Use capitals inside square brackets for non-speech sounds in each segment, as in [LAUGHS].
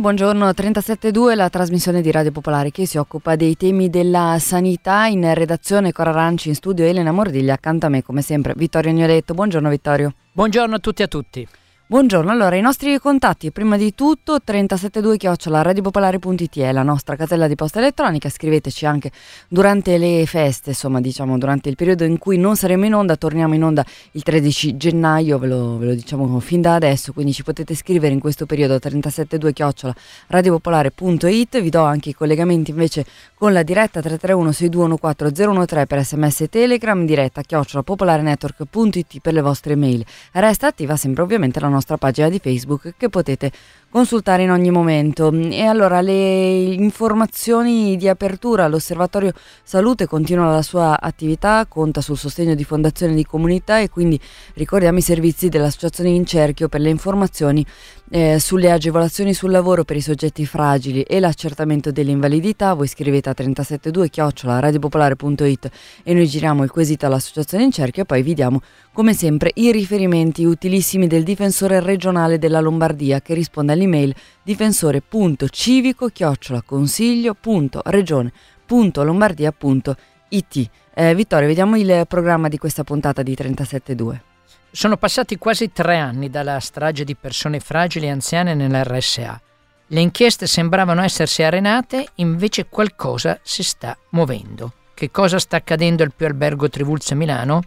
Buongiorno, buongiorno 372, la trasmissione di Radio Popolare che si occupa dei temi della sanità in redazione Cora Ranci in studio Elena Mordiglia, accanto a me come sempre Vittorio Agnoletto. Buongiorno Vittorio. Buongiorno a tutti e a tutti. Buongiorno, allora i nostri contatti, prima di tutto 372 chiocciola radiopopolare.it è la nostra casella di posta elettronica, scriveteci anche durante le feste, insomma diciamo durante il periodo in cui non saremo in onda, torniamo in onda il 13 gennaio, ve lo, ve lo diciamo fin da adesso, quindi ci potete scrivere in questo periodo 372 chiocciola radiopopolare.it, vi do anche i collegamenti invece con la diretta 331 6214 013 per sms e telegram, diretta chiocciola popolarenetwork.it per le vostre mail. Resta attiva sempre ovviamente la nostra nostra pagina di Facebook che potete consultare in ogni momento. E allora le informazioni di apertura, l'Osservatorio Salute continua la sua attività, conta sul sostegno di fondazioni di comunità e quindi ricordiamo i servizi dell'Associazione In Cerchio per le informazioni eh, sulle agevolazioni sul lavoro per i soggetti fragili e l'accertamento dell'invalidità. Voi scrivete a 372 chiocciola radiopopolare.it e noi giriamo il quesito all'Associazione In Cerchio e poi vi diamo come sempre i riferimenti utilissimi del difensore regionale della Lombardia che risponde all'email difensore.civico-consiglio.regione.lombardia.it. Eh, Vittorio, vediamo il programma di questa puntata di 372. Sono passati quasi tre anni dalla strage di persone fragili e anziane nell'RSA. Le inchieste sembravano essersi arenate, invece qualcosa si sta muovendo. Che cosa sta accadendo al più albergo Trivulzio Milano?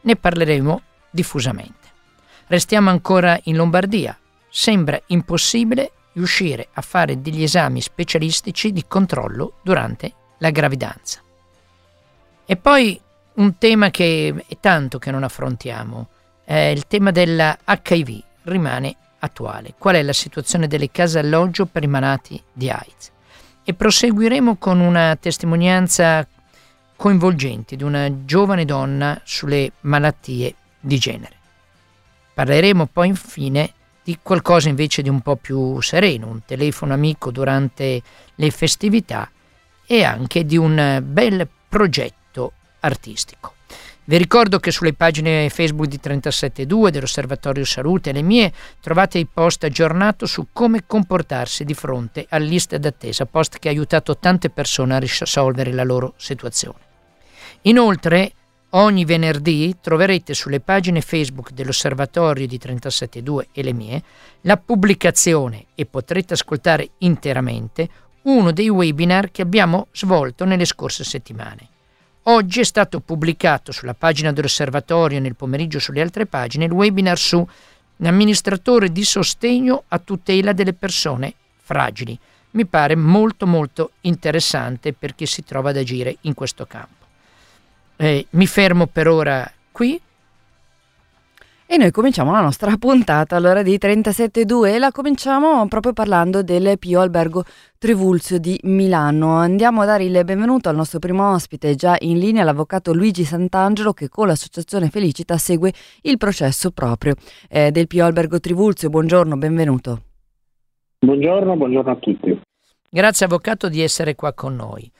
Ne parleremo diffusamente. Restiamo ancora in Lombardia. Sembra impossibile riuscire a fare degli esami specialistici di controllo durante la gravidanza. E poi un tema che è tanto che non affrontiamo, è il tema dell'HIV rimane attuale. Qual è la situazione delle case alloggio per i malati di AIDS? E proseguiremo con una testimonianza coinvolgenti di una giovane donna sulle malattie di genere. Parleremo poi infine di qualcosa invece di un po' più sereno, un telefono amico durante le festività e anche di un bel progetto artistico. Vi ricordo che sulle pagine Facebook di 372 dell'Osservatorio Salute e le mie trovate il post aggiornato su come comportarsi di fronte alle liste d'attesa, post che ha aiutato tante persone a risolvere la loro situazione. Inoltre, ogni venerdì troverete sulle pagine Facebook dell'Osservatorio di 372 e le mie la pubblicazione e potrete ascoltare interamente uno dei webinar che abbiamo svolto nelle scorse settimane. Oggi è stato pubblicato sulla pagina dell'Osservatorio e nel pomeriggio sulle altre pagine il webinar su amministratore di sostegno a tutela delle persone fragili. Mi pare molto molto interessante per chi si trova ad agire in questo campo. Eh, mi fermo per ora qui. E noi cominciamo la nostra puntata allora di 37.2 e la cominciamo proprio parlando del Pio Albergo Trivulzio di Milano. Andiamo a dare il benvenuto al nostro primo ospite, già in linea l'avvocato Luigi Sant'Angelo che con l'associazione Felicita segue il processo proprio eh, del Pio Albergo Trivulzio. Buongiorno, benvenuto. Buongiorno, buongiorno a tutti. Grazie avvocato di essere qua con noi.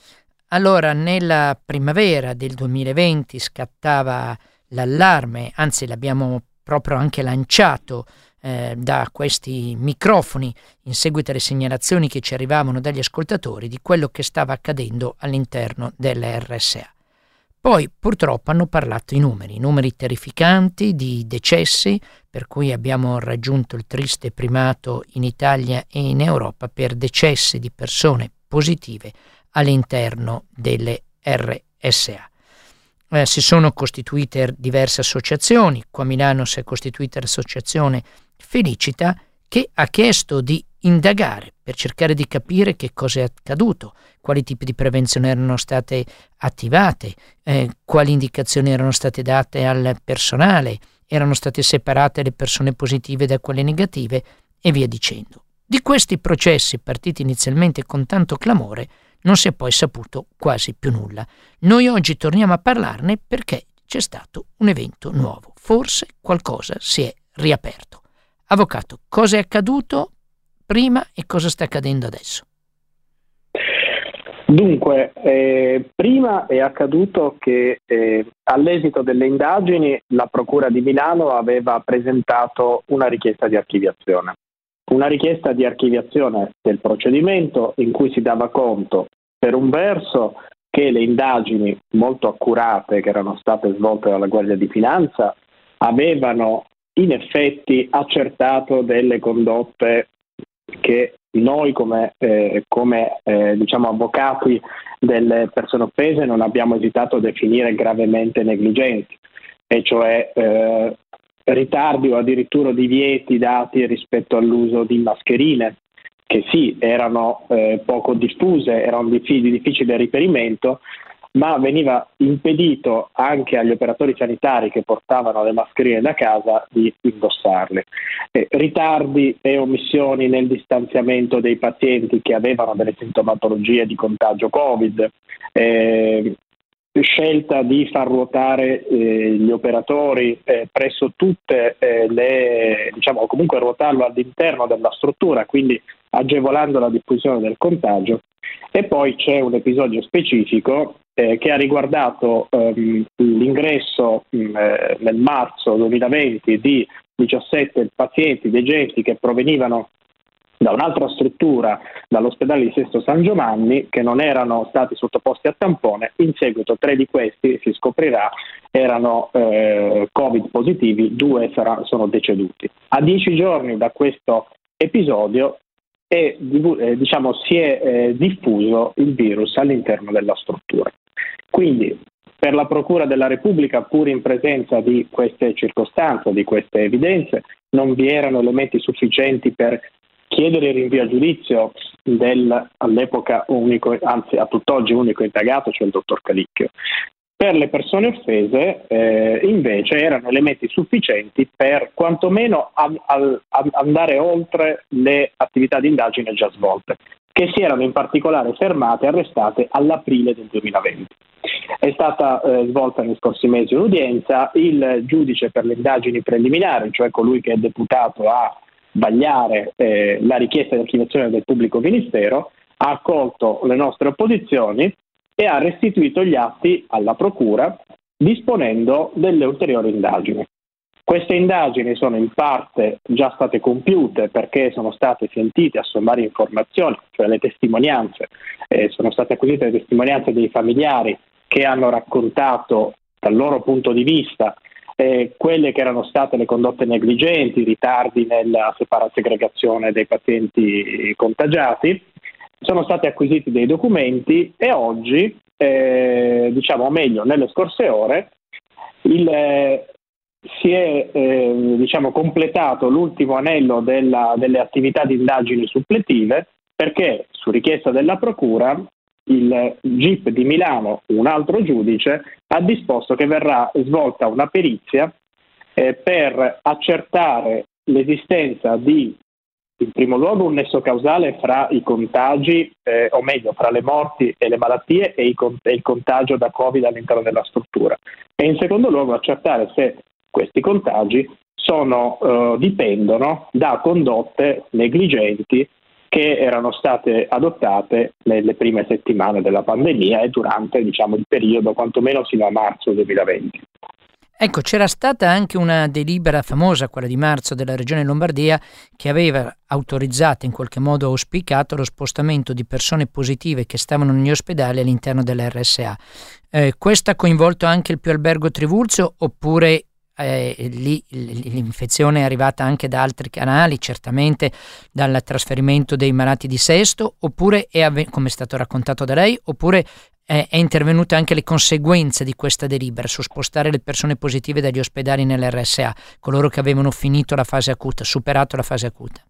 Allora, nella primavera del 2020 scattava l'allarme, anzi l'abbiamo proprio anche lanciato eh, da questi microfoni in seguito alle segnalazioni che ci arrivavano dagli ascoltatori di quello che stava accadendo all'interno dell'RSA. Poi purtroppo hanno parlato i numeri, numeri terrificanti di decessi, per cui abbiamo raggiunto il triste primato in Italia e in Europa per decessi di persone positive all'interno delle RSA. Eh, si sono costituite diverse associazioni, qua a Milano si è costituita l'associazione Felicita che ha chiesto di indagare per cercare di capire che cosa è accaduto, quali tipi di prevenzione erano state attivate, eh, quali indicazioni erano state date al personale, erano state separate le persone positive da quelle negative e via dicendo. Di questi processi, partiti inizialmente con tanto clamore, non si è poi saputo quasi più nulla. Noi oggi torniamo a parlarne perché c'è stato un evento nuovo. Forse qualcosa si è riaperto. Avvocato, cosa è accaduto prima e cosa sta accadendo adesso? Dunque, eh, prima è accaduto che eh, all'esito delle indagini la Procura di Milano aveva presentato una richiesta di archiviazione. una richiesta di archiviazione del procedimento in cui si dava conto, per un verso, che le indagini molto accurate che erano state svolte dalla Guardia di Finanza avevano in effetti accertato delle condotte che noi come, eh, come eh, diciamo avvocati delle persone offese non abbiamo esitato a definire gravemente negligenti, e cioè eh, ritardi o addirittura divieti dati rispetto all'uso di mascherine, che sì, erano eh, poco diffuse, erano di, di difficile riferimento, ma veniva impedito anche agli operatori sanitari che portavano le mascherine da casa di indossarle. Eh, ritardi e omissioni nel distanziamento dei pazienti che avevano delle sintomatologie di contagio Covid, eh, scelta di far ruotare eh, gli operatori eh, presso tutte eh, le, diciamo, comunque ruotarlo all'interno della struttura, quindi agevolando la diffusione del contagio. E poi c'è un episodio specifico eh, che ha riguardato ehm, l'ingresso mh, eh, nel marzo 2020 di 17 pazienti degenti che provenivano da un'altra struttura, dall'ospedale di Sesto San Giovanni, che non erano stati sottoposti a tampone. In seguito tre di questi, si scoprirà, erano eh, Covid positivi, due sarà, sono deceduti. A dieci giorni da questo episodio è, eh, diciamo, si è eh, diffuso il virus all'interno della struttura. Quindi per la Procura della Repubblica, pur in presenza di queste circostanze, di queste evidenze, non vi erano elementi sufficienti per chiedere il rinvio a giudizio del all'epoca unico, anzi a tutt'oggi unico indagato, cioè il dottor Calicchio. Per le persone offese eh, invece erano elementi sufficienti per quantomeno a, a, andare oltre le attività di indagine già svolte, che si erano in particolare fermate e arrestate all'aprile del 2020. È stata eh, svolta nei scorsi mesi un'udienza, il giudice per le indagini preliminari, cioè colui che è deputato a vagliare eh, la richiesta di archiviazione del pubblico ministero, ha accolto le nostre opposizioni e ha restituito gli atti alla Procura disponendo delle ulteriori indagini. Queste indagini sono in parte già state compiute perché sono state sentite a sommare informazioni, cioè le testimonianze, eh, sono state acquisite le testimonianze dei familiari che hanno raccontato dal loro punto di vista eh, quelle che erano state le condotte negligenti, i ritardi nella separazione segregazione dei pazienti contagiati sono stati acquisiti dei documenti e oggi, eh, diciamo meglio, nelle scorse ore, il, eh, si è eh, diciamo, completato l'ultimo anello della, delle attività di indagini suppletive perché su richiesta della Procura il GIP di Milano, un altro giudice, ha disposto che verrà svolta una perizia eh, per accertare l'esistenza di in primo luogo un nesso causale fra i contagi, eh, o meglio, fra le morti e le malattie e, i, e, il contagio da Covid all'interno della struttura. E in secondo luogo accertare se questi contagi sono, eh, dipendono da condotte negligenti che erano state adottate nelle prime settimane della pandemia e durante diciamo, il periodo quantomeno fino a marzo 2020. Ecco, c'era stata anche una delibera famosa, quella di marzo della Regione Lombardia, che aveva autorizzato, in qualche modo auspicato, lo spostamento di persone positive che stavano negli ospedali all'interno dell'RSA. Eh, questo ha coinvolto anche il più albergo Trivulzio oppure eh, lì l'infezione è arrivata anche da altri canali, certamente dal trasferimento dei malati di sesto, oppure è, come è stato raccontato da lei, oppure è, intervenute anche le conseguenze di questa delibera su spostare le persone positive dagli ospedali nell'RSA, coloro che avevano finito la fase acuta, superato la fase acuta.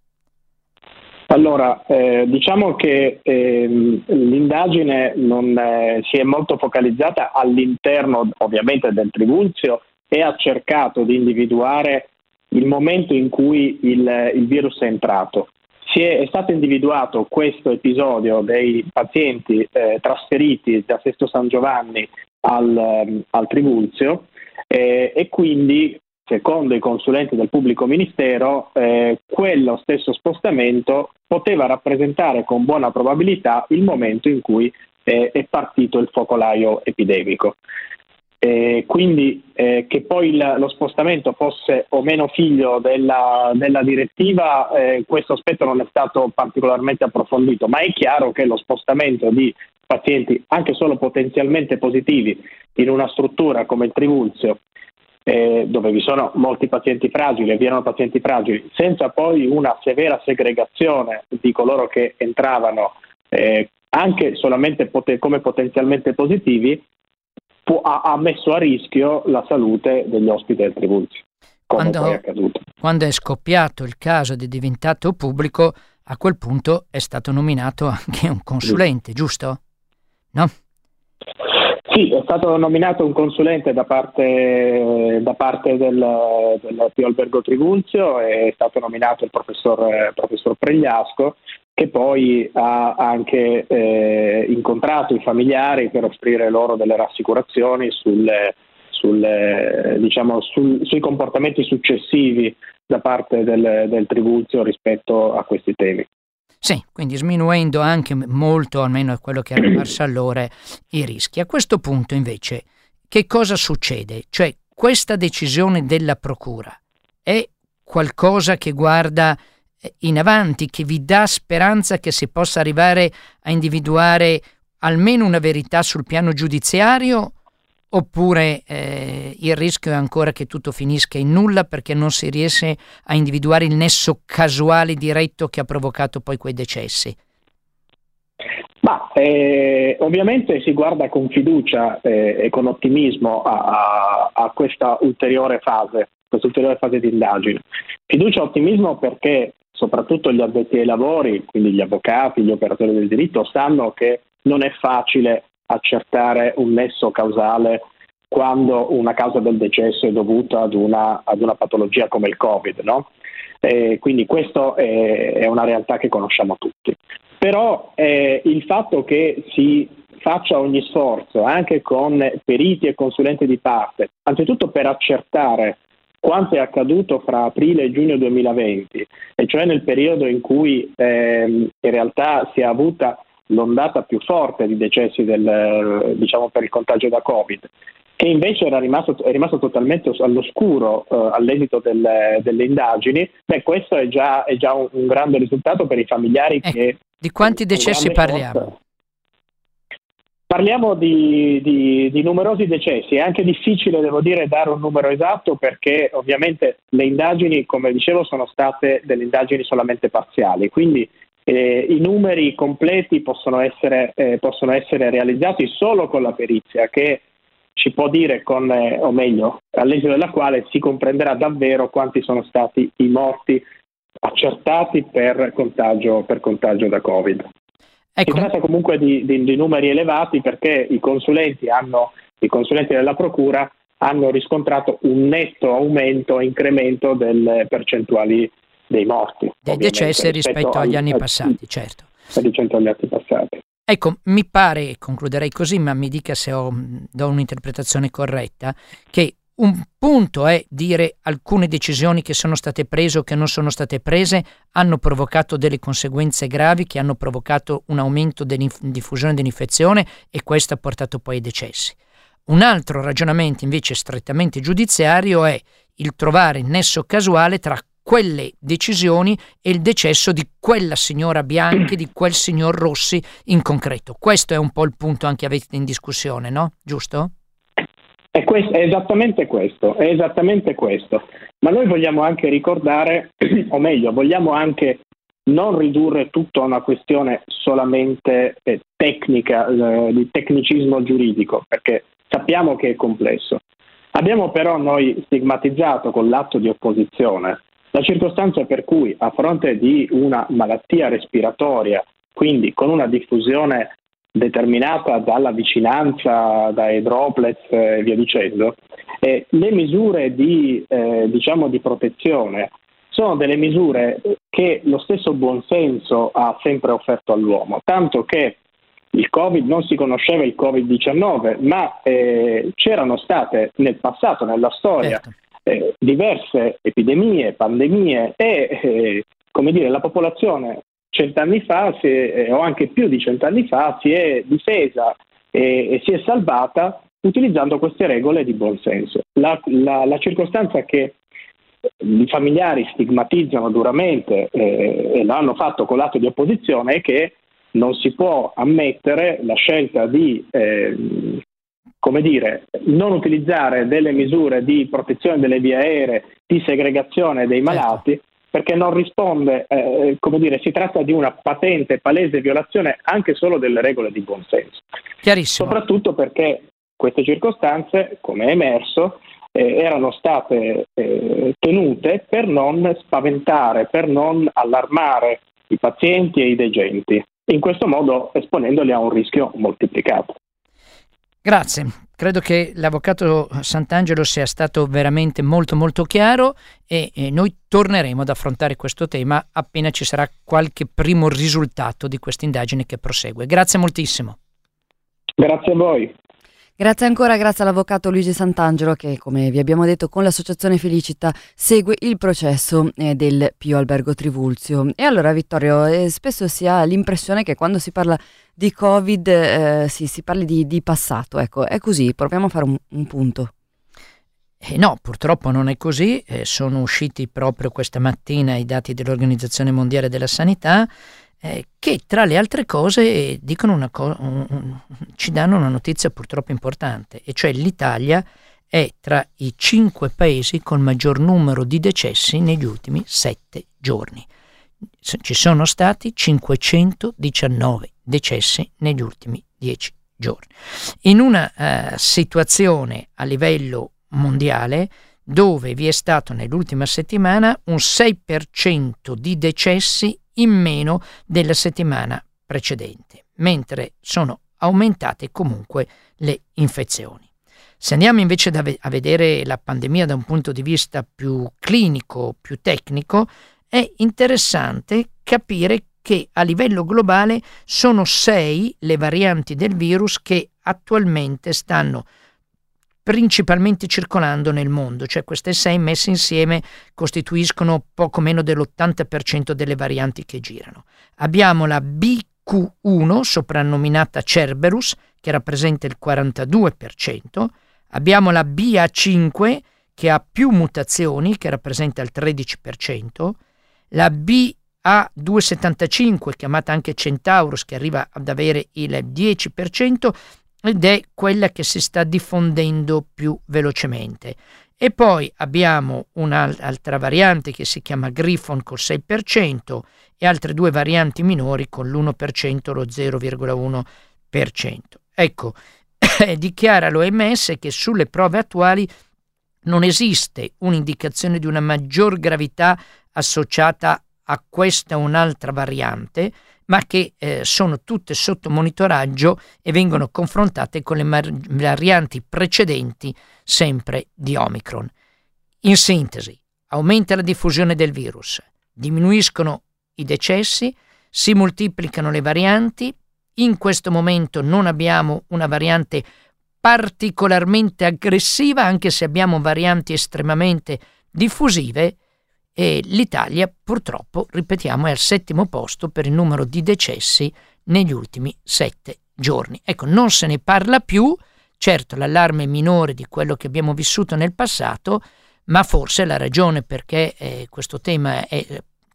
Allora, eh, diciamo che eh, l'indagine non, eh, si è molto focalizzata all'interno ovviamente del Tribunzio e ha cercato di individuare il momento in cui il, il virus è entrato è, è, stato individuato questo episodio dei pazienti eh, trasferiti da Sesto San Giovanni al, ehm, al Tribunzio eh, e quindi secondo i consulenti del pubblico ministero, eh, quello stesso spostamento poteva rappresentare con buona probabilità il momento in cui eh, è partito il focolaio epidemico. Eh, quindi eh, che poi il, lo spostamento fosse o meno figlio della, della direttiva, eh, questo aspetto non è stato particolarmente approfondito, ma è chiaro che lo spostamento di pazienti anche solo potenzialmente positivi in una struttura come il Trivulzio, eh, dove vi sono molti pazienti fragili e vi erano pazienti fragili, senza poi una severa segregazione di coloro che entravano eh, anche solamente pot- come potenzialmente positivi, pu- ha-, ha, messo a rischio la salute degli ospiti del Trivulzio. Quando, è quando è scoppiato il caso ed è diventato pubblico, a quel punto è stato nominato anche un consulente, giusto? No? Sì, è stato nominato un consulente da parte, da parte del, del Pio Albergo Trivulzio, è stato nominato il professor, professor Pregliasco che poi ha anche eh, incontrato i familiari per offrire loro delle rassicurazioni sulle, sulle, diciamo, sul, sui comportamenti successivi da parte del, del Trivulzio rispetto a questi temi. Sì, quindi sminuendo anche molto, almeno è quello che era [CLEARS THROAT] parso allora, i rischi. A questo punto invece che cosa succede? Cioè questa decisione della Procura è qualcosa che guarda eh, in avanti, che vi dà speranza che si possa arrivare a individuare almeno una verità sul piano giudiziario oppure eh, il rischio è ancora che tutto finisca in nulla perché non si riesce a individuare il nesso casuale diretto che ha provocato poi quei decessi? Ma, eh, ovviamente si guarda con fiducia eh, e con ottimismo a, a, a, questa ulteriore fase, questa ulteriore fase di indagine. Fiducia e ottimismo perché soprattutto gli addetti ai lavori, quindi gli avvocati, gli operatori del diritto, sanno che non è facile accertare un nesso causale quando una causa del decesso è dovuta ad una, ad una patologia come il Covid. No? Quindi questa è, è, una realtà che conosciamo tutti. Però eh, il fatto che si faccia ogni sforzo, anche con periti e consulenti di parte, anzitutto per accertare quanto è accaduto fra aprile e giugno 2020, e cioè nel periodo in cui eh, in realtà si è avuta l'ondata più forte di decessi del, diciamo, per il contagio da Covid, che invece era rimasto, è rimasto totalmente all'oscuro eh, all'esito delle, delle, indagini, beh, questo è già, è già un, un, grande risultato per i familiari ecco, che... Di quanti decessi parliamo? Forza. Parliamo di, di, di, numerosi decessi, è anche difficile, devo dire, dare un numero esatto perché ovviamente le indagini, come dicevo, sono state delle indagini solamente parziali, quindi eh, I numeri completi possono essere, eh, possono essere, realizzati solo con la perizia che ci può dire con, eh, o meglio, all'esito della quale si comprenderà davvero quanti sono stati i morti accertati per contagio, per contagio da Covid. Ecco. Si tratta comunque di, di, di, numeri elevati perché i consulenti, hanno, i consulenti della Procura hanno riscontrato un netto aumento, incremento delle percentuali dei morti. Dei decessi rispetto, rispetto agli anni passati, certo. Rispetto agli anni passati. Ecco, mi pare, e concluderei così, ma mi dica se ho, do un'interpretazione corretta, che un punto è dire alcune decisioni che sono state prese o che non sono state prese hanno provocato delle conseguenze gravi che hanno provocato un aumento della diffusione dell'infezione e questo ha portato poi ai decessi. Un altro ragionamento invece strettamente giudiziario è il trovare il nesso casuale tra quelle decisioni e il decesso di quella signora Bianchi, di quel signor Rossi in concreto. Questo è un po' il punto anche avete in discussione, no? Giusto? È, questo, è, esattamente questo, è esattamente questo. Ma noi vogliamo anche ricordare, [CLEARS THROAT] o meglio, vogliamo anche non ridurre tutto a una questione solamente eh, tecnica, eh, di tecnicismo giuridico, perché sappiamo che è complesso. Abbiamo però noi stigmatizzato con l'atto di opposizione la circostanza per cui a fronte di una malattia respiratoria, quindi con una diffusione determinata dalla vicinanza dai droplets e via dicendo, eh, le misure di, eh, diciamo di protezione sono delle misure che lo stesso buonsenso ha sempre offerto all'uomo, tanto che il Covid non si conosceva il Covid-19, ma eh, c'erano state nel passato, nella storia, certo. eh, diverse epidemie, pandemie e eh, come dire, la popolazione cent'anni fa è, eh, o anche più di cent'anni fa si è difesa e, e si è salvata utilizzando queste regole di buon senso. La, la, la circostanza che i familiari stigmatizzano duramente eh, e l'hanno fatto con l'atto di opposizione è che non si può ammettere la scelta di eh, come dire, non utilizzare delle misure di protezione delle vie aeree, di segregazione dei certo. malati, perché non risponde, eh, come dire, si tratta di una patente, palese violazione anche solo delle regole di buonsenso. Chiarissimo. Soprattutto perché queste circostanze, come è emerso, eh, erano state eh, tenute per non spaventare, per non allarmare i pazienti e i degenti, in questo modo esponendoli a un rischio moltiplicato. Grazie, credo che l'avvocato Sant'Angelo sia stato veramente molto molto chiaro e, e, noi torneremo ad affrontare questo tema appena ci sarà qualche primo risultato di questa indagine che prosegue. Grazie moltissimo. Grazie a voi. Grazie ancora, grazie all'avvocato Luigi Sant'Angelo che, come vi abbiamo detto, con l'associazione Felicita segue il processo eh, del Pio Albergo Trivulzio. E allora, Vittorio, eh, spesso si ha l'impressione che quando si parla di Covid eh, si, si, parli di, di, passato. Ecco, è così, proviamo a fare un, un punto. Eh no, purtroppo non è così, eh, sono usciti proprio questa mattina i dati dell'Organizzazione Mondiale della Sanità eh, che tra le altre cose co- un, un, ci danno una notizia purtroppo importante, e cioè l'Italia è tra i cinque paesi con maggior numero di decessi negli ultimi sette giorni. Ci sono stati 519 decessi negli ultimi dieci giorni. In una uh, situazione a livello mondiale dove vi è stato nell'ultima settimana un 6% di decessi in meno della settimana precedente, mentre sono aumentate comunque le infezioni. Se andiamo invece a vedere la pandemia da un punto di vista più clinico, più tecnico, è interessante capire che a livello globale sono sei le varianti del virus che attualmente stanno principalmente circolando nel mondo, cioè queste sei messe insieme costituiscono poco meno dell'80% delle varianti che girano. Abbiamo la BQ1, soprannominata Cerberus, che rappresenta il 42%, abbiamo la BA5, che ha più mutazioni, che rappresenta il 13%, la BA275, chiamata anche Centaurus, che arriva ad avere il 10%, ed è quella che si sta diffondendo più velocemente. E poi abbiamo un'altra variante che si chiama Griffon col 6% e altre due varianti minori con l'1% lo 0,1%. Ecco, [COUGHS] dichiara l'OMS che sulle prove attuali non esiste un'indicazione di una maggior gravità associata a questa o un'altra variante, ma che eh, sono tutte sotto monitoraggio e vengono confrontate con le varianti precedenti sempre di Omicron. In sintesi, aumenta la diffusione del virus, diminuiscono i decessi, si moltiplicano le varianti, in questo momento non abbiamo una variante particolarmente aggressiva, anche se abbiamo varianti estremamente diffusive, e l'Italia purtroppo, ripetiamo, è al settimo posto per il numero di decessi negli ultimi sette giorni. Ecco, non se ne parla più, certo l'allarme è minore di quello che abbiamo vissuto nel passato, ma forse la ragione perché eh, questo tema è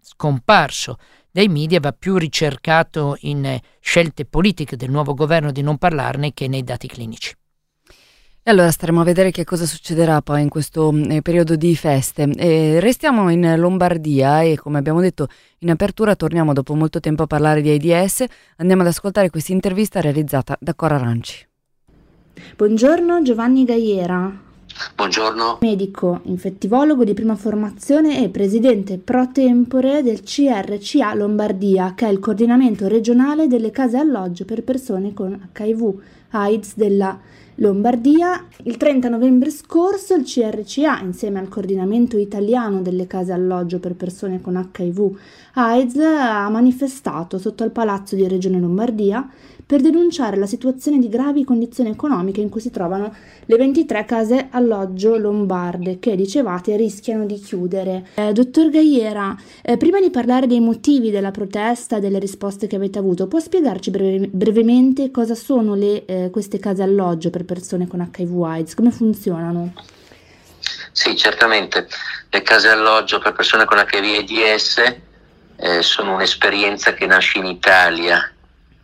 scomparso dai media va più ricercato in scelte politiche del nuovo governo di non parlarne che nei dati clinici. E allora staremo a vedere che cosa succederà poi in questo eh, periodo di feste. E restiamo in Lombardia e come abbiamo detto in apertura torniamo dopo molto tempo a parlare di AIDS. Andiamo ad ascoltare questa intervista realizzata da Cora Ranci. Buongiorno Giovanni Gaiera. Buongiorno. Medico, infettivologo di prima formazione e presidente pro tempore del CRCA Lombardia, che è il coordinamento regionale delle case alloggio per persone con HIV, AIDS della Lombardia. Il 30 novembre scorso il CRCA, insieme al coordinamento italiano delle case alloggio per persone con HIV AIDS, ha manifestato sotto il palazzo di Regione Lombardia per denunciare la situazione di gravi condizioni economiche in cui si trovano le 23 case alloggio lombarde che, dicevate, rischiano di chiudere. Eh, dottor Gaiera, eh, prima di parlare dei motivi della protesta e delle risposte che avete avuto, può spiegarci breve, brevemente cosa sono le eh, queste, case alloggio per persone con HIV-AIDS? Come funzionano? Sì, certamente. Le case alloggio per persone con HIV AIDS eh, sono un'esperienza che nasce in Italia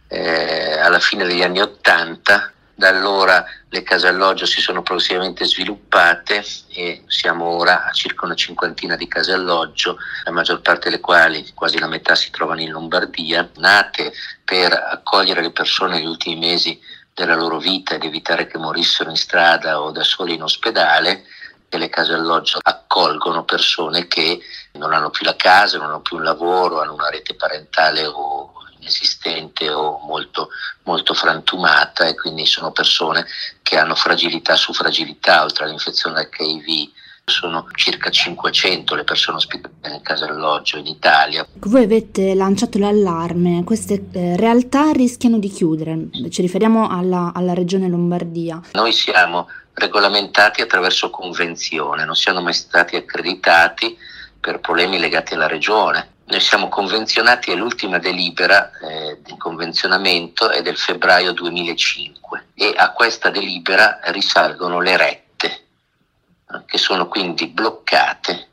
eh, alla fine degli anni Ottanta. Da allora le case alloggio si sono progressivamente sviluppate e siamo ora a circa una cinquantina di case alloggio, la maggior parte delle quali, quasi la metà, si trovano in Lombardia, nate per accogliere le persone negli ultimi mesi della loro vita ed evitare che morissero in strada o da soli in ospedale e le case alloggio accolgono persone che non hanno più la casa, non hanno più un lavoro, hanno una rete parentale o inesistente o molto, molto frantumata e quindi sono persone che hanno fragilità su fragilità, oltre all'infezione HIV sono circa 500 le persone ospitate nel caso alloggio in Italia. Voi avete lanciato l'allarme, queste eh, realtà rischiano di chiudere, ci riferiamo alla, alla regione Lombardia. Noi siamo regolamentati attraverso convenzione, non siamo mai stati accreditati per problemi legati alla regione. Noi siamo convenzionati e l'ultima delibera eh, di convenzionamento è del febbraio 2005 e a questa delibera risalgono le rette eh, che sono quindi bloccate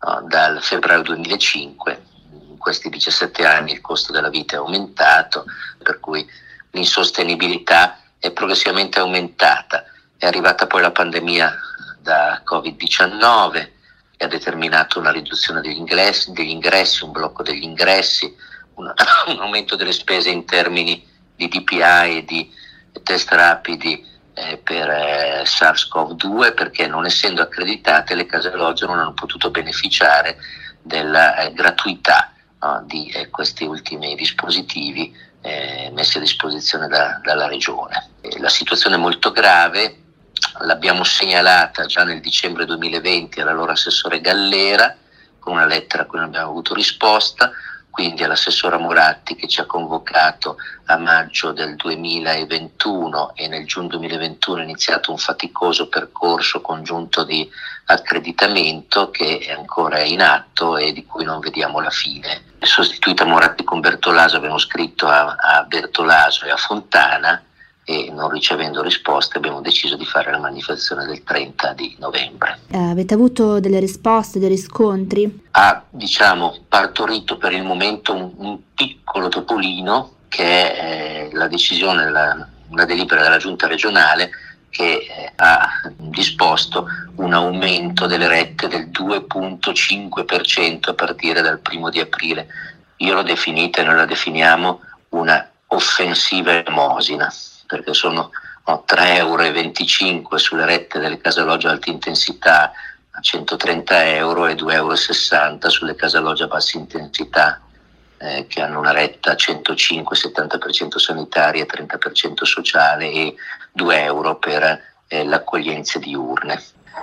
no, dal febbraio 2005. In questi 17 anni il costo della vita è aumentato, per cui l'insostenibilità è progressivamente aumentata. È arrivata poi la pandemia da Covid-19 che ha determinato una riduzione degli ingressi, degli ingressi un blocco degli ingressi, un, [COUGHS] un, aumento delle spese in termini di DPI e di test rapidi eh, per eh, SARS-CoV-2 perché non essendo accreditate le case alloggio non hanno potuto beneficiare della eh, gratuità no, di eh, questi ultimi dispositivi eh, messi a disposizione da, dalla Regione. la situazione è molto grave, l'abbiamo segnalata già nel dicembre 2020 all'allora assessore Gallera con una lettera a cui non abbiamo avuto risposta, quindi all'assessora Moratti che ci ha convocato a maggio del 2021 e nel giugno 2021 è iniziato un faticoso percorso congiunto di accreditamento che è ancora in atto e di cui non vediamo la fine. Sostituita Moratti con Bertolaso abbiamo scritto a, a Bertolaso e a Fontana e non ricevendo risposte abbiamo deciso di fare la manifestazione del 30 di novembre. Eh, avete avuto delle risposte, dei riscontri? Ha diciamo partorito per il momento un, un piccolo topolino che è eh, la decisione, la, la delibera della giunta regionale che eh, ha disposto un aumento delle rette del 2.5% a partire dal primo di aprile. Io l'ho definita e noi la definiamo una offensiva emosina perché sono no, 3,25 euro sulle rette delle case alloggio alta intensità a 130 euro e 2,60 euro sulle case alloggio a bassa intensità eh, che hanno una retta 105, 70% sanitaria, 30% sociale e 2 euro per eh, l'accoglienza diurne.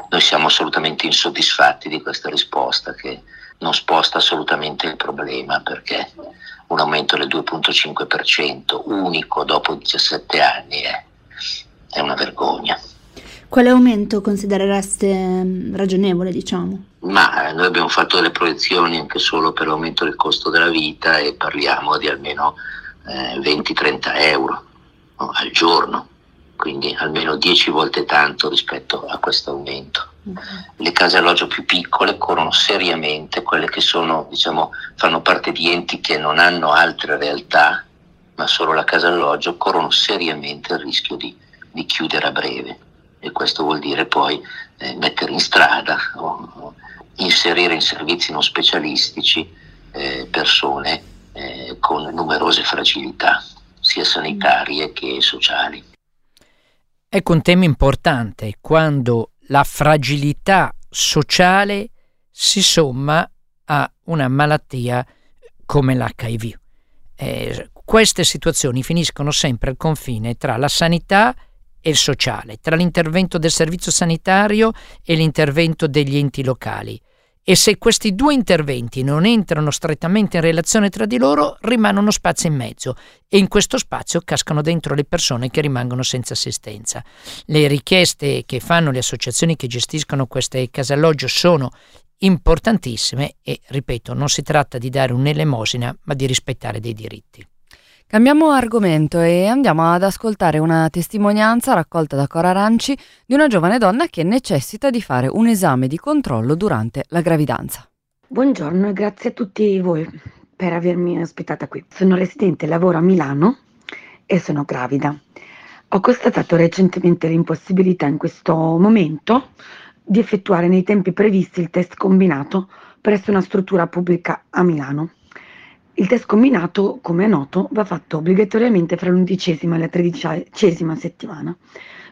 Noi siamo assolutamente insoddisfatti di questa risposta che non sposta assolutamente il problema perché un aumento del 2,5% unico dopo 17 anni è, è una vergogna. Quale aumento considerereste mm, ragionevole, diciamo? Ma eh, noi abbiamo fatto delle proiezioni anche solo per l'aumento del costo della vita e parliamo di almeno eh, 20-30 euro no, al giorno, quindi almeno 10 volte tanto rispetto a questo aumento. Le case alloggio più piccole corrono seriamente, quelle che sono, diciamo, fanno parte di enti che non hanno altre realtà, ma solo la casa alloggio, corrono seriamente il rischio di, di chiudere a breve. E questo vuol dire poi eh, mettere in strada o, o, inserire in servizi non specialistici eh, persone eh, con numerose fragilità, sia sanitarie che sociali. Ecco un tema importante quando la fragilità sociale si somma a una malattia come l'HIV. Eh, queste situazioni finiscono sempre al confine tra la sanità e il sociale, tra l'intervento del servizio sanitario e l'intervento degli enti locali e se questi due interventi non entrano strettamente in relazione tra di loro, rimane uno spazio in mezzo e in questo spazio cascano dentro le persone che rimangono senza assistenza. Le richieste che fanno le associazioni che gestiscono queste case alloggio sono importantissime e, ripeto, non si tratta di dare un'elemosina, ma di rispettare dei diritti. Cambiamo argomento e andiamo ad ascoltare una testimonianza raccolta da Cora Aranci di una giovane donna che necessita di fare un esame di controllo durante la gravidanza. Buongiorno e grazie a tutti voi per avermi ospitata qui. Sono residente, lavoro a Milano e sono gravida. Ho constatato recentemente l'impossibilità in questo momento di effettuare nei tempi previsti il test combinato presso una struttura pubblica a Milano. Il test combinato, come è noto, va fatto obbligatoriamente fra l'undicesima e la tredicesima settimana.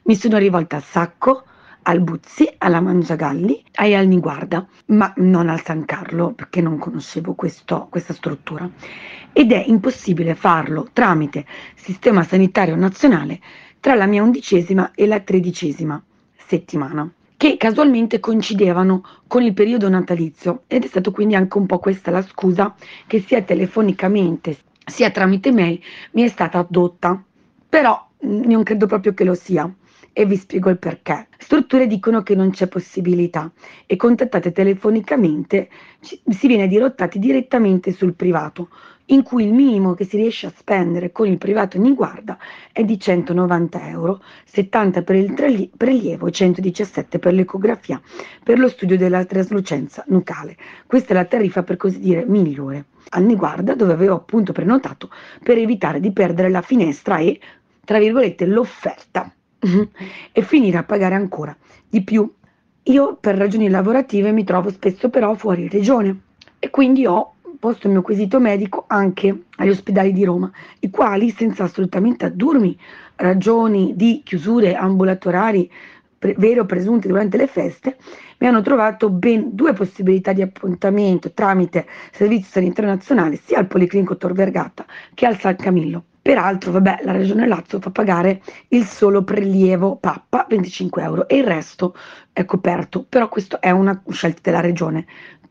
Mi sono rivolta al Sacco, al Buzzi, alla Mangiagalli e al Niguarda, ma non al San Carlo perché non conoscevo questo, questa struttura. Ed è impossibile farlo tramite Sistema Sanitario Nazionale tra la mia undicesima e la tredicesima settimana che casualmente coincidevano con il periodo natalizio ed è stato quindi anche un po' questa la scusa che sia telefonicamente sia tramite mail mi è stata addotta. Però mm, non credo proprio che lo sia e vi spiego il perché. Strutture dicono che non c'è possibilità e contattate telefonicamente si viene dirottati direttamente sul privato, in cui il minimo che si riesce a spendere con il privato in guarda è di 190 euro, 70 per il prelievo e 117 per l'ecografia per lo studio della traslucenza nucale. Questa è la tariffa per così dire migliore. Anni guarda dove avevo appunto prenotato per evitare di perdere la finestra e, tra virgolette, l'offerta [LAUGHS] e finire a pagare ancora di più. Io per ragioni lavorative mi trovo spesso però fuori regione e quindi ho posto il mio quesito medico anche agli ospedali di Roma, i quali senza assolutamente addurmi ragioni di chiusure ambulatoriali pre- vere o presunte durante le feste, mi hanno trovato ben due possibilità di appuntamento tramite Servizio Sanitario Nazionale sia al Policlinico Tor Vergata che al San Camillo. Peraltro, vabbè, la Regione Lazio fa pagare il solo prelievo pappa, 25 euro, e il resto è coperto. Però questa è una scelta della Regione.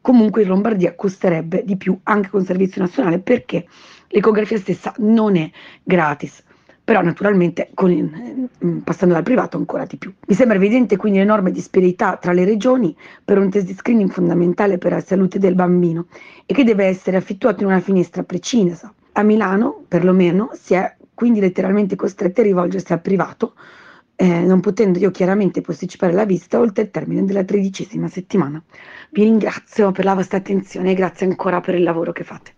Comunque in Lombardia costerebbe di più anche con servizio nazionale perché l'ecografia stessa non è gratis però naturalmente il, mm, passando dal privato ancora di più. Mi sembra evidente quindi l'enorme disparità tra le regioni per un test di screening fondamentale per la salute del bambino e che deve essere effettuato in una finestra precisa a Milano, perlomeno, si è quindi letteralmente costretti a rivolgersi al privato, eh, non potendo io chiaramente posticipare la visita oltre il termine della tredicesima settimana. Vi ringrazio per la vostra attenzione e grazie ancora per il lavoro che fate.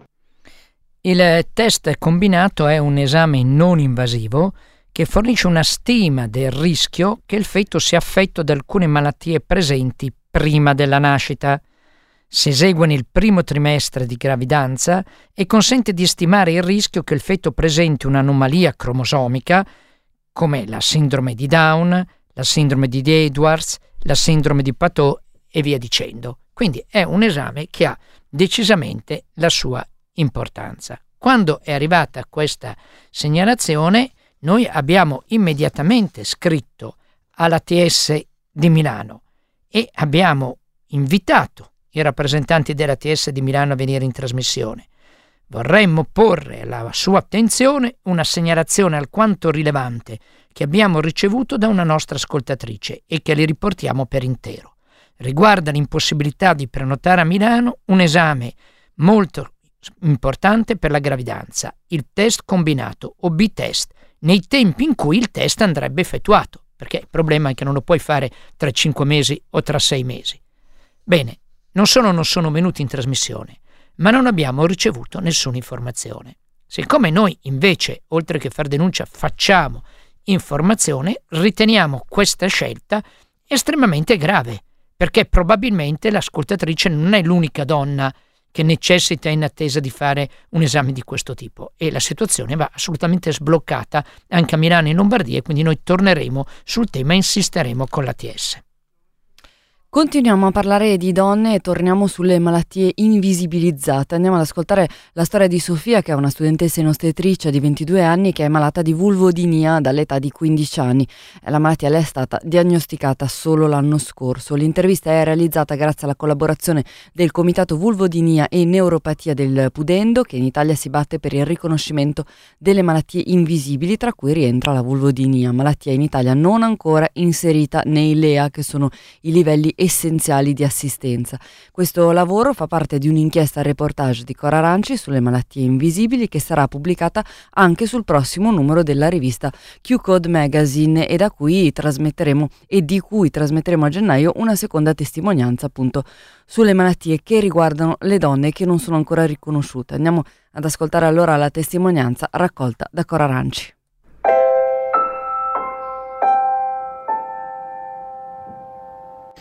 Il test combinato è un esame non invasivo che fornisce una stima del rischio che il feto sia affetto da alcune malattie presenti prima della nascita si esegue nel primo trimestre di gravidanza e consente di stimare il rischio che il feto presenti un'anomalia cromosomica come la sindrome di Down, la sindrome di Edwards, la sindrome di Pateau e via dicendo. Quindi è un esame che ha decisamente la sua importanza. Quando è arrivata questa segnalazione, noi abbiamo immediatamente scritto alla TS di Milano e abbiamo invitato i rappresentanti della TS di Milano a venire in trasmissione. Vorremmo porre alla sua attenzione una segnalazione alquanto rilevante che abbiamo ricevuto da una nostra ascoltatrice e che le riportiamo per intero. Riguarda l'impossibilità di prenotare a Milano un esame molto importante per la gravidanza, il test combinato o B-test, nei tempi in cui il test andrebbe effettuato, perché il problema è che non lo puoi fare tra 5 mesi o tra 6 mesi. Bene, non solo non sono venuti in trasmissione, ma non abbiamo ricevuto nessuna informazione. Siccome noi invece, oltre che far denuncia, facciamo informazione, riteniamo questa scelta estremamente grave, perché probabilmente l'ascoltatrice non è l'unica donna che necessita in attesa di fare un esame di questo tipo e la situazione va assolutamente sbloccata anche a Milano e in Lombardia quindi noi torneremo sul tema e insisteremo con l'ATS. Continuiamo a parlare di donne e torniamo sulle malattie invisibilizzate. Andiamo ad ascoltare la storia di Sofia, che è una studentessa in ostetricia di 22 anni che è malata di vulvodinia dall'età di 15 anni. La malattia le è stata diagnosticata solo l'anno scorso. L'intervista è realizzata grazie alla collaborazione del Comitato Vulvodinia e Neuropatia del Pudendo, che in Italia si batte per il riconoscimento delle malattie invisibili, tra cui rientra la vulvodinia, malattia in Italia non ancora inserita nei LEA, che sono i livelli essenziali di assistenza. Questo lavoro fa parte di un'inchiesta reportage di Cora Aranci sulle malattie invisibili che sarà pubblicata anche sul prossimo numero della rivista Q-Code Magazine e da cui trasmetteremo e di cui trasmetteremo a gennaio una seconda testimonianza appunto sulle malattie che riguardano le donne che non sono ancora riconosciute. Andiamo ad ascoltare allora la testimonianza raccolta da Cora Aranci.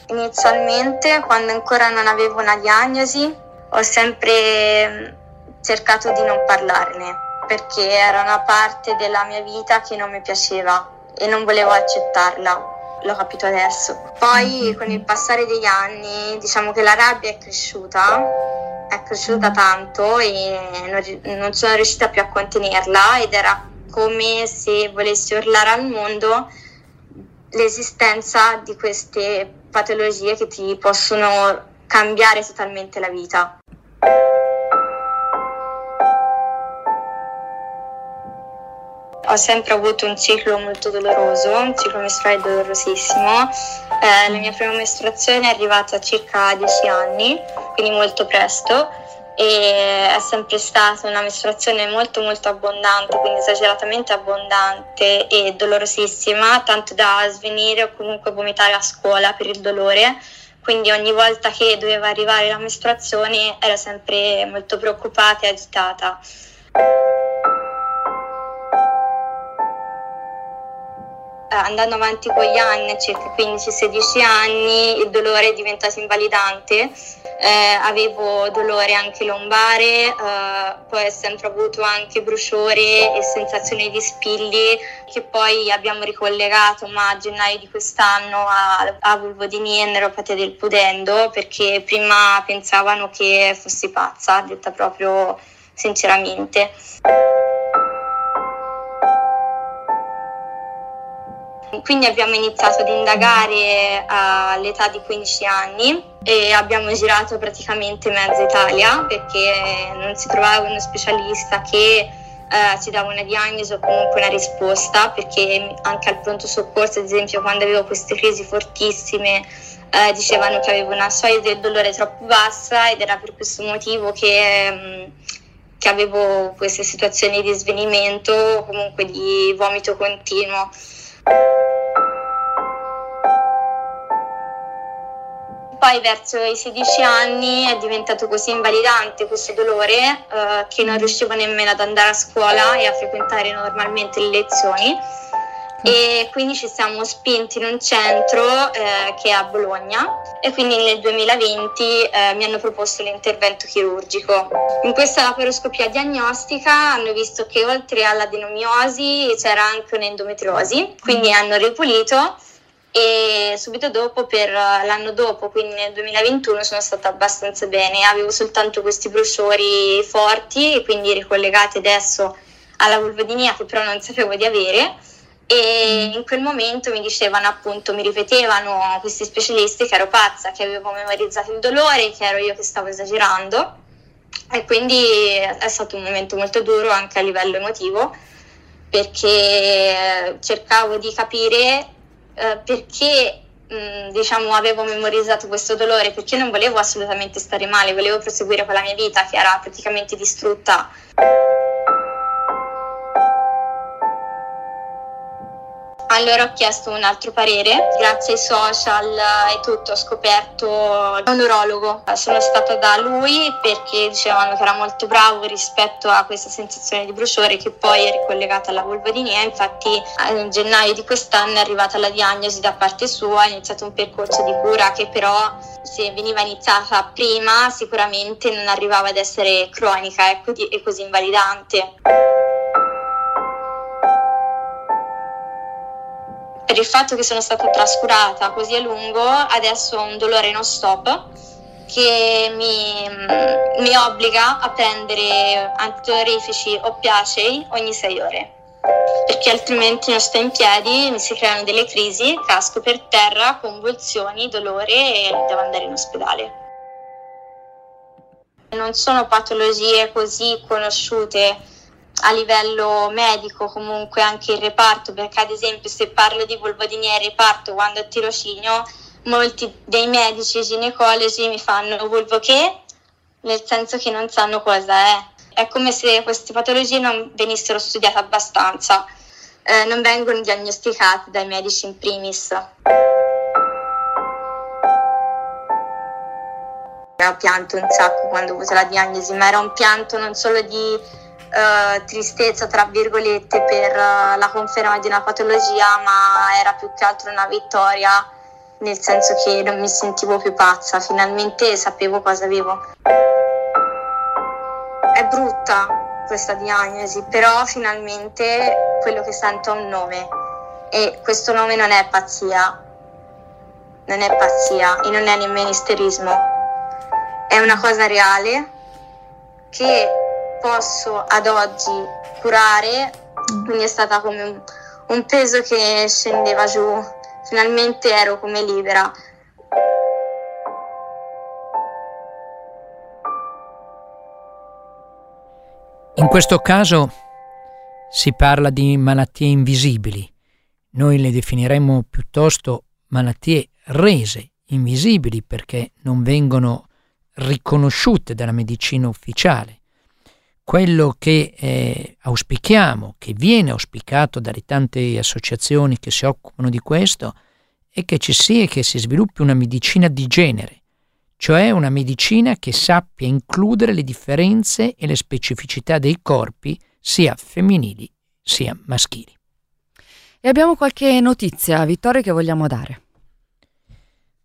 Inizialmente, quando ancora non avevo una diagnosi, ho sempre mm, cercato di non parlarne perché era una parte della mia vita che non mi piaceva e non volevo accettarla. L'ho capito adesso. Poi con il passare degli anni diciamo che la rabbia è cresciuta, è cresciuta tanto e non, sono riuscita più a contenerla ed era come se volessi urlare al mondo l'esistenza di queste patologie che ti possono cambiare totalmente la vita. Ho sempre avuto un ciclo molto doloroso, un ciclo mestruale dolorosissimo. Eh, la mia prima mestruazione è arrivata a circa 10 anni, quindi molto presto, e è sempre stata una mestruazione molto molto abbondante, quindi esageratamente abbondante e dolorosissima, tanto da svenire o comunque vomitare a scuola per il dolore. Quindi ogni volta che doveva arrivare la mestruazione ero sempre molto preoccupata e agitata. Andando avanti con gli anni, circa 15-16 anni, il dolore è diventato invalidante, eh, avevo dolore anche lombare, eh, poi ho sempre avuto anche bruciore e sensazioni di spilli che poi abbiamo ricollegato ma a gennaio di quest'anno a, a vulvodinia e neuropatia del pudendo perché prima pensavano che fossi pazza, detta proprio sinceramente. Quindi abbiamo iniziato ad indagare all'età di 15 anni e abbiamo girato praticamente mezza Italia perché non si trovava uno specialista che eh, ci dava una diagnosi o comunque una risposta perché anche al pronto soccorso ad esempio quando avevo queste crisi fortissime eh, dicevano che avevo una soglia del dolore troppo bassa ed era per questo motivo che, mh, che avevo queste situazioni di svenimento o comunque di vomito continuo. Poi verso i 16 anni è diventato così invalidante questo dolore eh, che non riuscivo nemmeno ad andare a scuola e a frequentare normalmente le lezioni e quindi ci siamo spinti in un centro eh, che è a Bologna. E quindi nel 2020 eh, mi hanno proposto l'intervento chirurgico. In questa laparoscopia diagnostica hanno visto che oltre all'adenomiosi c'era anche un'endometriosi, quindi hanno ripulito. E subito dopo per l'anno dopo, quindi nel 2021 sono stata abbastanza bene, avevo soltanto questi bruciori forti e quindi ricollegati adesso alla vulvodinia che però non sapevo di avere e mm. in quel momento mi dicevano appunto, mi ripetevano questi specialisti che ero pazza, che avevo memorizzato il dolore, che ero io che stavo esagerando e quindi è stato un momento molto duro anche a livello emotivo perché cercavo di capire eh, perché mh, diciamo avevo memorizzato questo dolore, perché non volevo assolutamente stare male, volevo proseguire con la mia vita che era praticamente distrutta. Allora ho chiesto un altro parere, grazie ai social e tutto ho scoperto un urologo. Sono stata da lui perché dicevano che era molto bravo rispetto a questa sensazione di bruciore che poi è ricollegata alla vulvodinia. Infatti a gennaio di quest'anno è arrivata la diagnosi da parte sua, è iniziato un percorso di cura che però se veniva iniziata prima sicuramente non arrivava ad essere cronica e così invalidante. Per il fatto che sono stata trascurata così a lungo, adesso ho un dolore non stop che mi, mi obbliga a prendere antidolorifici oppiacei ogni 6 ore perché altrimenti non sto in piedi, mi si creano delle crisi, casco per terra, convulsioni, dolore e devo andare in ospedale. Non sono patologie così conosciute a livello medico comunque anche il reparto perché ad esempio se parlo di vulvodinia in reparto quando ho tirocinio molti dei medici ginecologi mi fanno vulvo che, nel senso che non sanno cosa è. È come se queste patologie non venissero studiate abbastanza, eh, non vengono diagnosticate dai medici in primis. Ho pianto un sacco quando ho avuto la diagnosi, ma era un pianto non solo di uh, tristezza, tra virgolette, per uh, la conferma di una patologia, ma era più che altro una vittoria, nel senso che non mi sentivo più pazza, finalmente sapevo cosa avevo. È brutta questa diagnosi, però finalmente quello che sento ha un nome. E questo nome non è pazzia, non è pazzia e non è nemmeno isterismo. È una cosa reale che posso ad oggi curare, quindi è stata come un, un peso che scendeva giù, finalmente ero come libera. In questo caso si parla di malattie invisibili. Noi le definiremmo piuttosto malattie rese invisibili perché non vengono riconosciute dalla medicina ufficiale. Quello che eh, auspichiamo, che viene auspicato dalle tante associazioni che si occupano di questo, è che ci sia e che si sviluppi una medicina di genere, cioè una medicina che sappia includere le differenze e le specificità dei corpi, sia femminili sia maschili. E abbiamo qualche notizia, Vittorio, che vogliamo dare.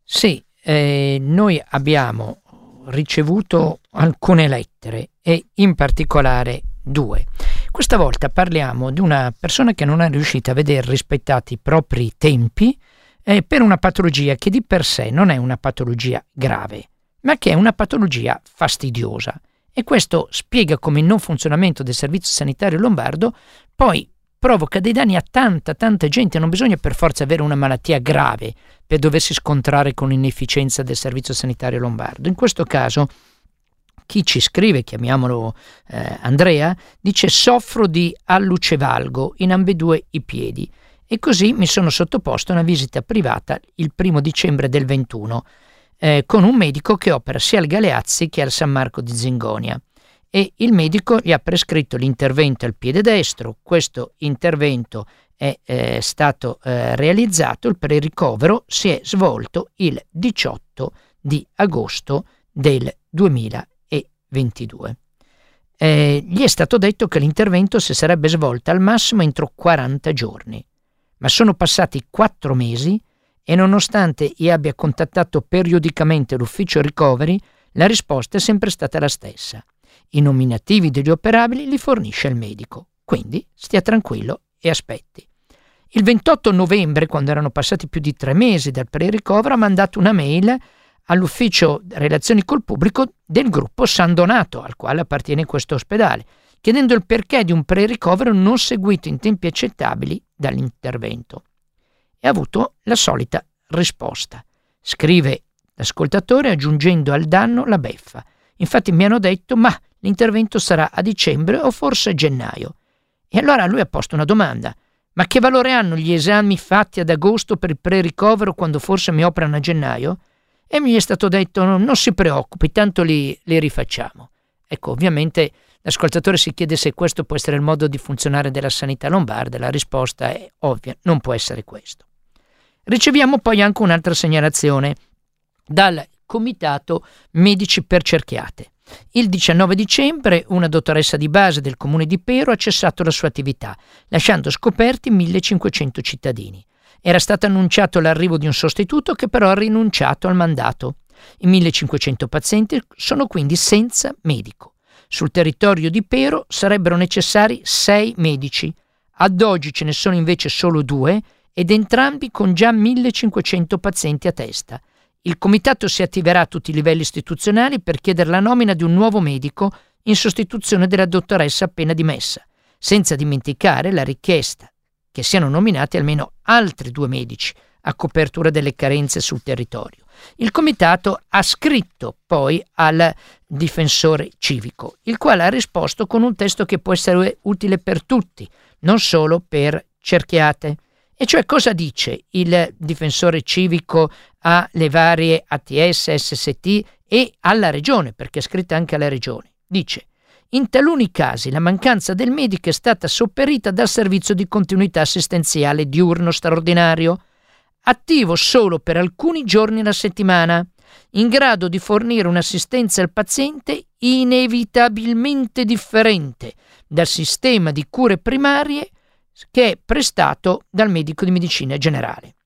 Sì, eh, noi abbiamo ricevuto alcune lettere e in particolare due. Questa volta parliamo di una persona che non è riuscita a vedere rispettati i propri tempi eh, per una patologia che di per sé non è una patologia grave, ma che è una patologia fastidiosa. E questo spiega come il non funzionamento del servizio sanitario lombardo poi provoca dei danni a tanta, tanta gente. Non bisogna per forza avere una malattia grave per doversi scontrare con l'inefficienza del servizio sanitario lombardo. In questo caso chi ci scrive, chiamiamolo eh, Andrea, dice soffro di allucevalgo in ambedue i piedi e così mi sono sottoposto a una visita privata il primo dicembre del 21 eh, con un medico che opera sia al Galeazzi che al San Marco di Zingonia e il medico gli ha prescritto l'intervento al piede destro. Questo intervento è eh, stato eh, realizzato, il pre-ricovero si è svolto il 18 di agosto del 2022. Eh, gli è stato detto che l'intervento si sarebbe svolto al massimo entro 40 giorni, ma sono passati 4 mesi e nonostante io abbia contattato periodicamente l'ufficio ricoveri, la risposta è sempre stata la stessa. I nominativi degli operabili li fornisce il medico, quindi stia tranquillo e aspetti. Il 28 novembre, quando erano passati più di tre mesi dal pre-ricovero, ha mandato una mail all'ufficio relazioni col pubblico del gruppo San Donato, al quale appartiene questo ospedale, chiedendo il perché di un pre-ricovero non seguito in tempi accettabili dall'intervento. E ha avuto la solita risposta. Scrive l'ascoltatore aggiungendo al danno la beffa. Infatti mi hanno detto, ma l'intervento sarà a dicembre o forse gennaio. E allora lui ha posto una domanda. Ma che valore hanno gli esami fatti ad agosto per il pre-ricovero quando forse mi operano a gennaio? E mi è stato detto no, non si preoccupi, tanto li, li rifacciamo. Ecco, ovviamente l'ascoltatore si chiede se questo può essere il modo di funzionare della sanità lombarda. La risposta è ovvia, non può essere questo. Riceviamo poi anche un'altra segnalazione dal Comitato Medici per Cerchiate. Il 19 dicembre una dottoressa di base del comune di Pero ha cessato la sua attività, lasciando scoperti 1500 cittadini. Era stato annunciato l'arrivo di un sostituto che però ha rinunciato al mandato. I 1500 pazienti sono quindi senza medico. Sul territorio di Pero sarebbero necessari sei medici. Ad oggi ce ne sono invece solo due ed entrambi con già 1500 pazienti a testa. Il comitato si attiverà a tutti i livelli istituzionali per chiedere la nomina di un nuovo medico in sostituzione della dottoressa appena dimessa, senza dimenticare la richiesta che siano nominati almeno altri due medici a copertura delle carenze sul territorio. Il comitato ha scritto poi al difensore civico, il quale ha risposto con un testo che può essere utile per tutti, non solo per cerchiate E cioè cosa dice il difensore civico alle varie ATS, SST e alla regione, perché è scritta anche alla regione? Dice in taluni casi la mancanza del medico è stata sopperita dal servizio di continuità assistenziale diurno straordinario, attivo solo per alcuni giorni alla settimana, in grado di fornire un'assistenza al paziente inevitabilmente differente dal sistema di cure primarie che è prestato dal medico di medicina generale.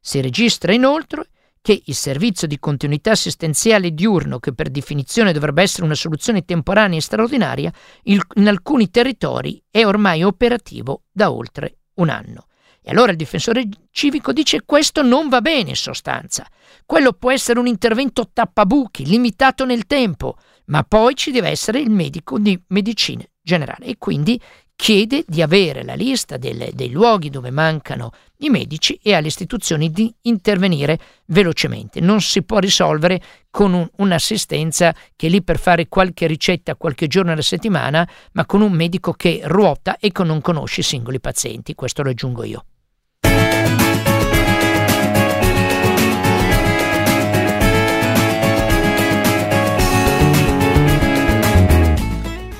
Si registra inoltre che il servizio di continuità assistenziale diurno, che per definizione dovrebbe essere una soluzione temporanea e straordinaria, in alcuni territori è ormai operativo da oltre un anno. E allora il difensore civico dice questo non va bene in sostanza. Quello può essere un intervento tappabuchi, limitato nel tempo, ma poi ci deve essere il medico di medicina generale e quindi chiede di avere la lista delle, dei luoghi dove mancano i medici e alle istituzioni di intervenire velocemente. Non si può risolvere con un, un'assistenza che è lì per fare qualche ricetta qualche giorno alla settimana, ma con un medico che ruota e che non conosce i singoli pazienti. Questo lo aggiungo io.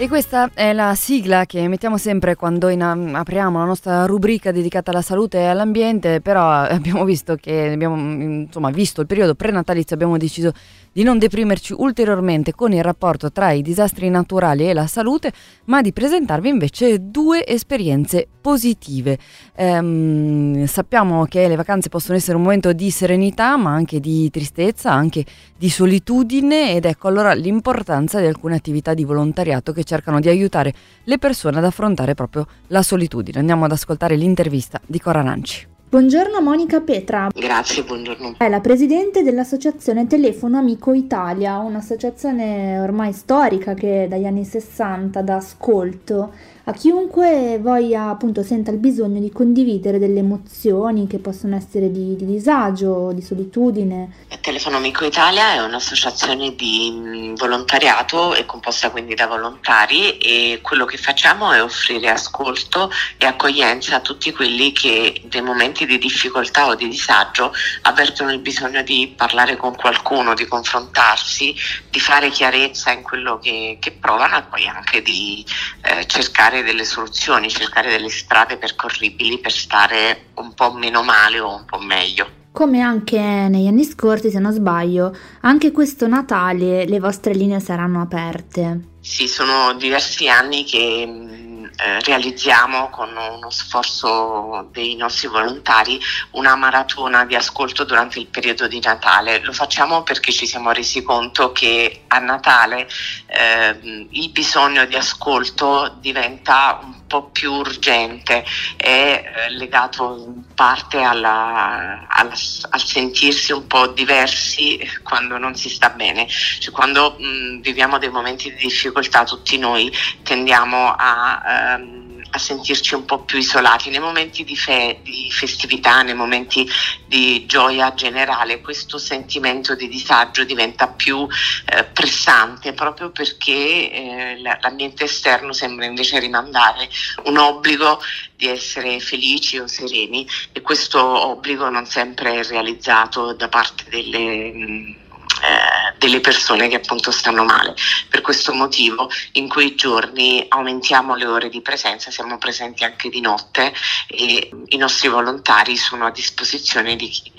E questa è la sigla che mettiamo sempre quando in, apriamo la nostra rubrica dedicata alla salute e all'ambiente, però [LAUGHS] abbiamo visto che abbiamo insomma, visto il periodo prenatalizio, abbiamo deciso di non deprimerci ulteriormente con il rapporto tra i disastri naturali e la salute, ma di presentarvi invece due esperienze positive. Ehm, sappiamo che le vacanze possono essere un momento di serenità, ma anche di tristezza, anche di solitudine ed ecco allora l'importanza di alcune attività di volontariato che cercano di aiutare le persone ad affrontare proprio la solitudine. Andiamo ad ascoltare l'intervista di Cora Nanci. Buongiorno Monica Petra. Grazie, buongiorno. È la presidente dell'associazione Telefono Amico Italia, un'associazione ormai storica che dagli anni 60 dà ascolto a chiunque voglia appunto senta il bisogno di condividere delle emozioni che possono essere di, di disagio, di solitudine. Telefono Amico Italia è un'associazione di volontariato, è composta quindi da volontari e quello che facciamo è offrire ascolto e accoglienza a tutti quelli che nei momenti di difficoltà o di disagio avvertono il bisogno di parlare con qualcuno, di confrontarsi, di fare chiarezza in quello che, che provano e poi anche di eh, cercare cercare delle soluzioni, cercare delle strade percorribili per stare un po' meno male o un po' meglio. Come anche negli anni scorsi, se non sbaglio, anche questo Natale le vostre linee saranno aperte. Sì, sono diversi anni che eh, realizziamo con uno sforzo dei nostri volontari una maratona di ascolto durante il periodo di Natale. Lo facciamo perché ci siamo resi conto che a Natale eh, il bisogno di ascolto diventa un po' più urgente, è eh, legato in parte alla, alla, al sentirsi un po' diversi quando non si sta bene. Cioè, quando mh, viviamo dei momenti di difficoltà tutti noi tendiamo a ehm, a sentirci un po' più isolati. Nei momenti di, fe- di, festività, nei momenti di gioia generale, questo sentimento di disagio diventa più eh, pressante proprio perché eh, l'ambiente esterno sembra invece rimandare un obbligo di essere felici o sereni e questo obbligo non sempre è realizzato da parte delle... Mh, eh, delle persone che appunto stanno male. Per questo motivo in quei giorni aumentiamo le ore di presenza, siamo presenti anche di notte e i nostri volontari sono a disposizione di chi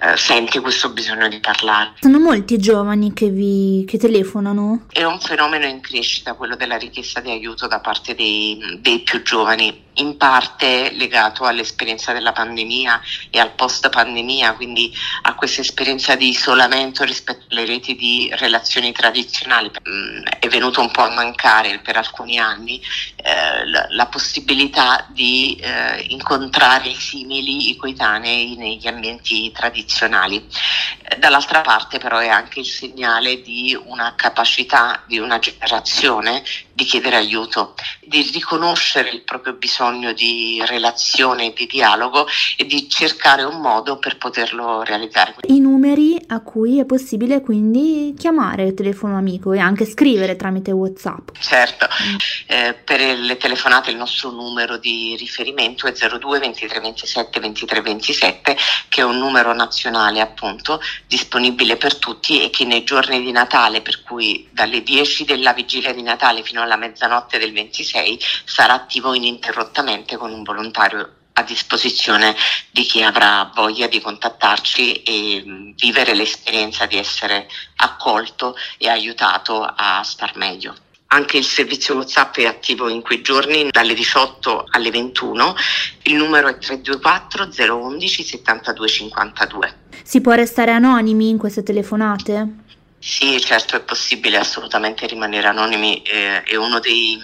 eh, sente questo bisogno di parlare. Sono molti giovani che vi che telefonano? È un fenomeno in crescita quello della richiesta di aiuto da parte dei, dei più giovani in parte legato all'esperienza della pandemia e al post pandemia, quindi a questa esperienza di isolamento rispetto alle reti di relazioni tradizionali. Mm, è venuto un po' a mancare per alcuni anni eh, la, possibilità di eh, incontrare i simili, coetanei negli ambienti tradizionali. Dall'altra parte però è anche il segnale di una capacità di una generazione di chiedere aiuto, di riconoscere il proprio bisogno di relazione di dialogo e di cercare un modo per poterlo realizzare. I numeri a cui è possibile quindi chiamare il telefono amico e anche scrivere tramite WhatsApp. Certo, mm. eh, per le telefonate il nostro numero di riferimento è 02 23 27 23 27 che è un numero nazionale appunto disponibile per tutti e che nei giorni di Natale, per cui dalle 10 della vigilia di Natale fino alla mezzanotte del 26 sarà attivo ininterrottamente con un volontario a disposizione di chi avrà voglia di contattarci e mm, vivere l'esperienza di essere accolto e aiutato a star meglio. Anche il servizio WhatsApp è attivo in quei giorni dalle 18 alle 21. Il numero è 324 011 72 52. Si può restare anonimi in queste telefonate? Sì, certo, è possibile assolutamente rimanere anonimi, eh, è una eh,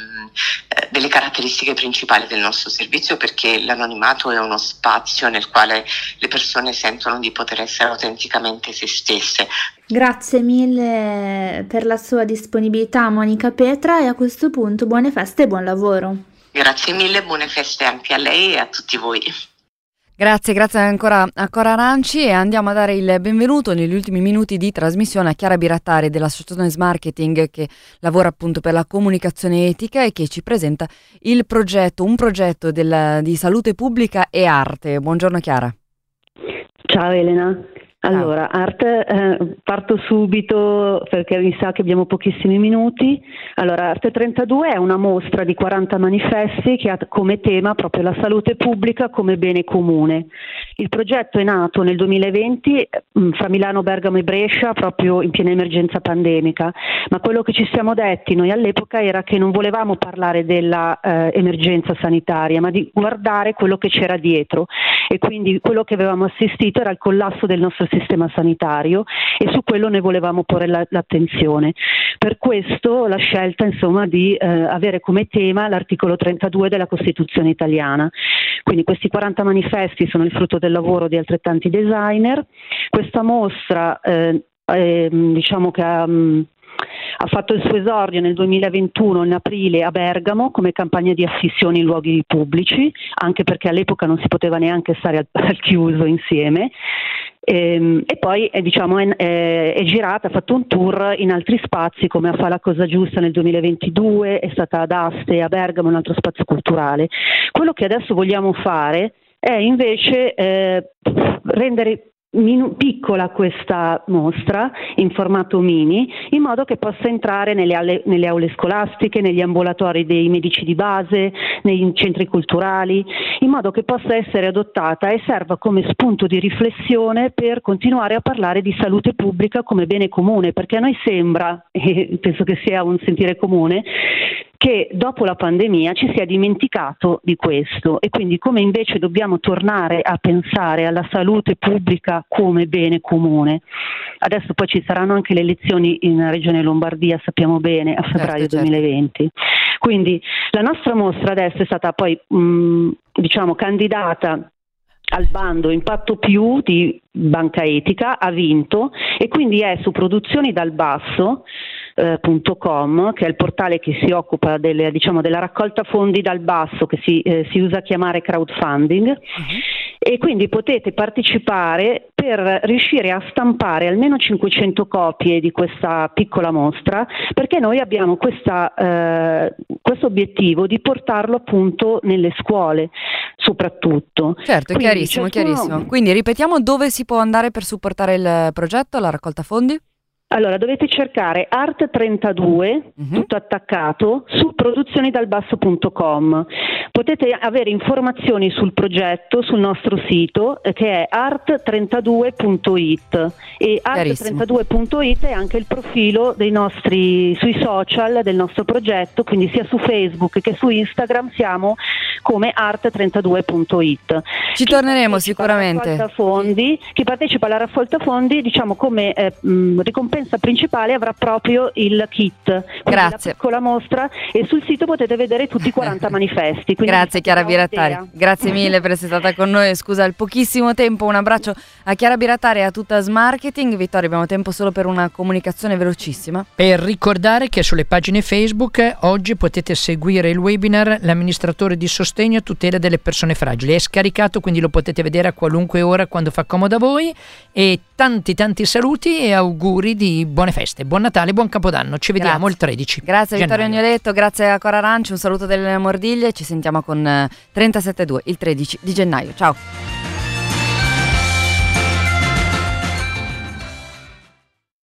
delle caratteristiche principali del nostro servizio perché l'anonimato è uno spazio nel quale le persone sentono di poter essere autenticamente se stesse. Grazie mille per la sua disponibilità Monica Petra e a questo punto buone feste e buon lavoro. Grazie mille, buone feste anche a lei e a tutti voi. Grazie, grazie ancora a Cora Aranci e andiamo a dare il benvenuto negli ultimi minuti di trasmissione a Chiara Birattari dell'Associazione Marketing che lavora appunto per la comunicazione etica e che ci presenta il progetto, un progetto del, di salute pubblica e arte. Buongiorno Chiara. Ciao Elena. Allora, Art, eh, parto subito perché mi sa che abbiamo pochissimi minuti. Allora, Arte 32 è una mostra di 40 manifesti che ha come tema proprio la salute pubblica come bene comune. Il progetto è nato nel 2020 mm, fra Milano, Bergamo e Brescia proprio in piena emergenza pandemica, ma quello che ci siamo detti noi all'epoca era che non volevamo parlare dell'emergenza eh, sanitaria, ma di guardare quello che c'era dietro e quindi quello che avevamo assistito era il collasso del nostro sistema sanitario e su quello ne volevamo porre la, l'attenzione. Per questo la scelta insomma, di eh, avere come tema l'articolo 32 della Costituzione italiana. Quindi questi 40 manifesti sono il frutto del lavoro di altrettanti designer. Questa mostra eh, eh, diciamo che ha mh, ha fatto il suo esordio nel 2021 in aprile a Bergamo come campagna di affissioni in luoghi pubblici, anche perché all'epoca non si poteva neanche stare al, al chiuso insieme. E, ehm, e poi è, diciamo, è, è, è, girata, ha fatto un tour in altri spazi come a Fa la Cosa Giusta nel 2022, è stata ad Aste, a Bergamo, un altro spazio culturale. Quello che adesso vogliamo fare è invece eh, rendere min- piccola questa mostra in formato mini in modo che possa entrare nelle, alle, nelle aule scolastiche, negli ambulatori dei medici di base, nei centri culturali, in modo che possa essere adottata e serva come spunto di riflessione per continuare a parlare di salute pubblica come bene comune, perché a noi sembra, [LAUGHS] e penso che sia un sentire comune, che dopo la pandemia ci si è dimenticato di questo e quindi come invece dobbiamo tornare a pensare alla salute pubblica come bene comune. Adesso poi ci saranno anche le elezioni in Regione Lombardia, sappiamo bene, a certo, febbraio certo, 2020. Quindi la nostra mostra adesso è stata poi mh, diciamo candidata al bando Impatto Più di Banca Etica, ha vinto e quindi è su produzioni dal basso eh, che è il portale che si occupa delle, diciamo, della raccolta fondi dal basso, che si, eh, si usa a chiamare crowdfunding. Uh-huh. E quindi potete partecipare per riuscire a stampare almeno 500 copie di questa piccola mostra, perché noi abbiamo questo eh, obiettivo di portarlo appunto nelle scuole soprattutto. Certo, Quindi, chiarissimo, ciascuno... chiarissimo. Quindi ripetiamo dove si può andare per supportare il progetto, la raccolta fondi? Allora, dovete cercare Art32, uh-huh. Mhm. tutto attaccato, su produzionidalbasso.com. Potete avere informazioni sul progetto sul nostro sito eh, che è art32.it e art32.it è anche il profilo dei nostri sui social del nostro progetto, quindi sia su Facebook che su Instagram siamo come art32.it. Ci torneremo sicuramente. Fondi, chi partecipa alla raccolta fondi, diciamo come eh, mh, ricompensa principale avrà proprio il kit. Grazie. Con la mostra e sul sito potete vedere tutti i 40 [LAUGHS] manifesti. Grazie Chiara Birattari, grazie mille per essere stata con noi, scusa il pochissimo tempo, un abbraccio a Chiara Birattari e a tutta Smarketing. Vittorio, abbiamo tempo solo per una comunicazione velocissima. Per ricordare che sulle pagine Facebook oggi potete seguire il webinar L'amministratore di sostegno a tutela delle persone fragili. È scaricato, quindi lo potete vedere a qualunque ora quando fa comodo a voi. E tanti tanti saluti e auguri di buone feste, buon Natale, buon Capodanno. Ci vediamo grazie. il 13. Grazie gennaio. Vittorio Agnoletto, grazie a Cora Aranci, un saluto delle Mordiglie. Ci sentiamo con 37.2 eh, il 13 di gennaio. Ciao.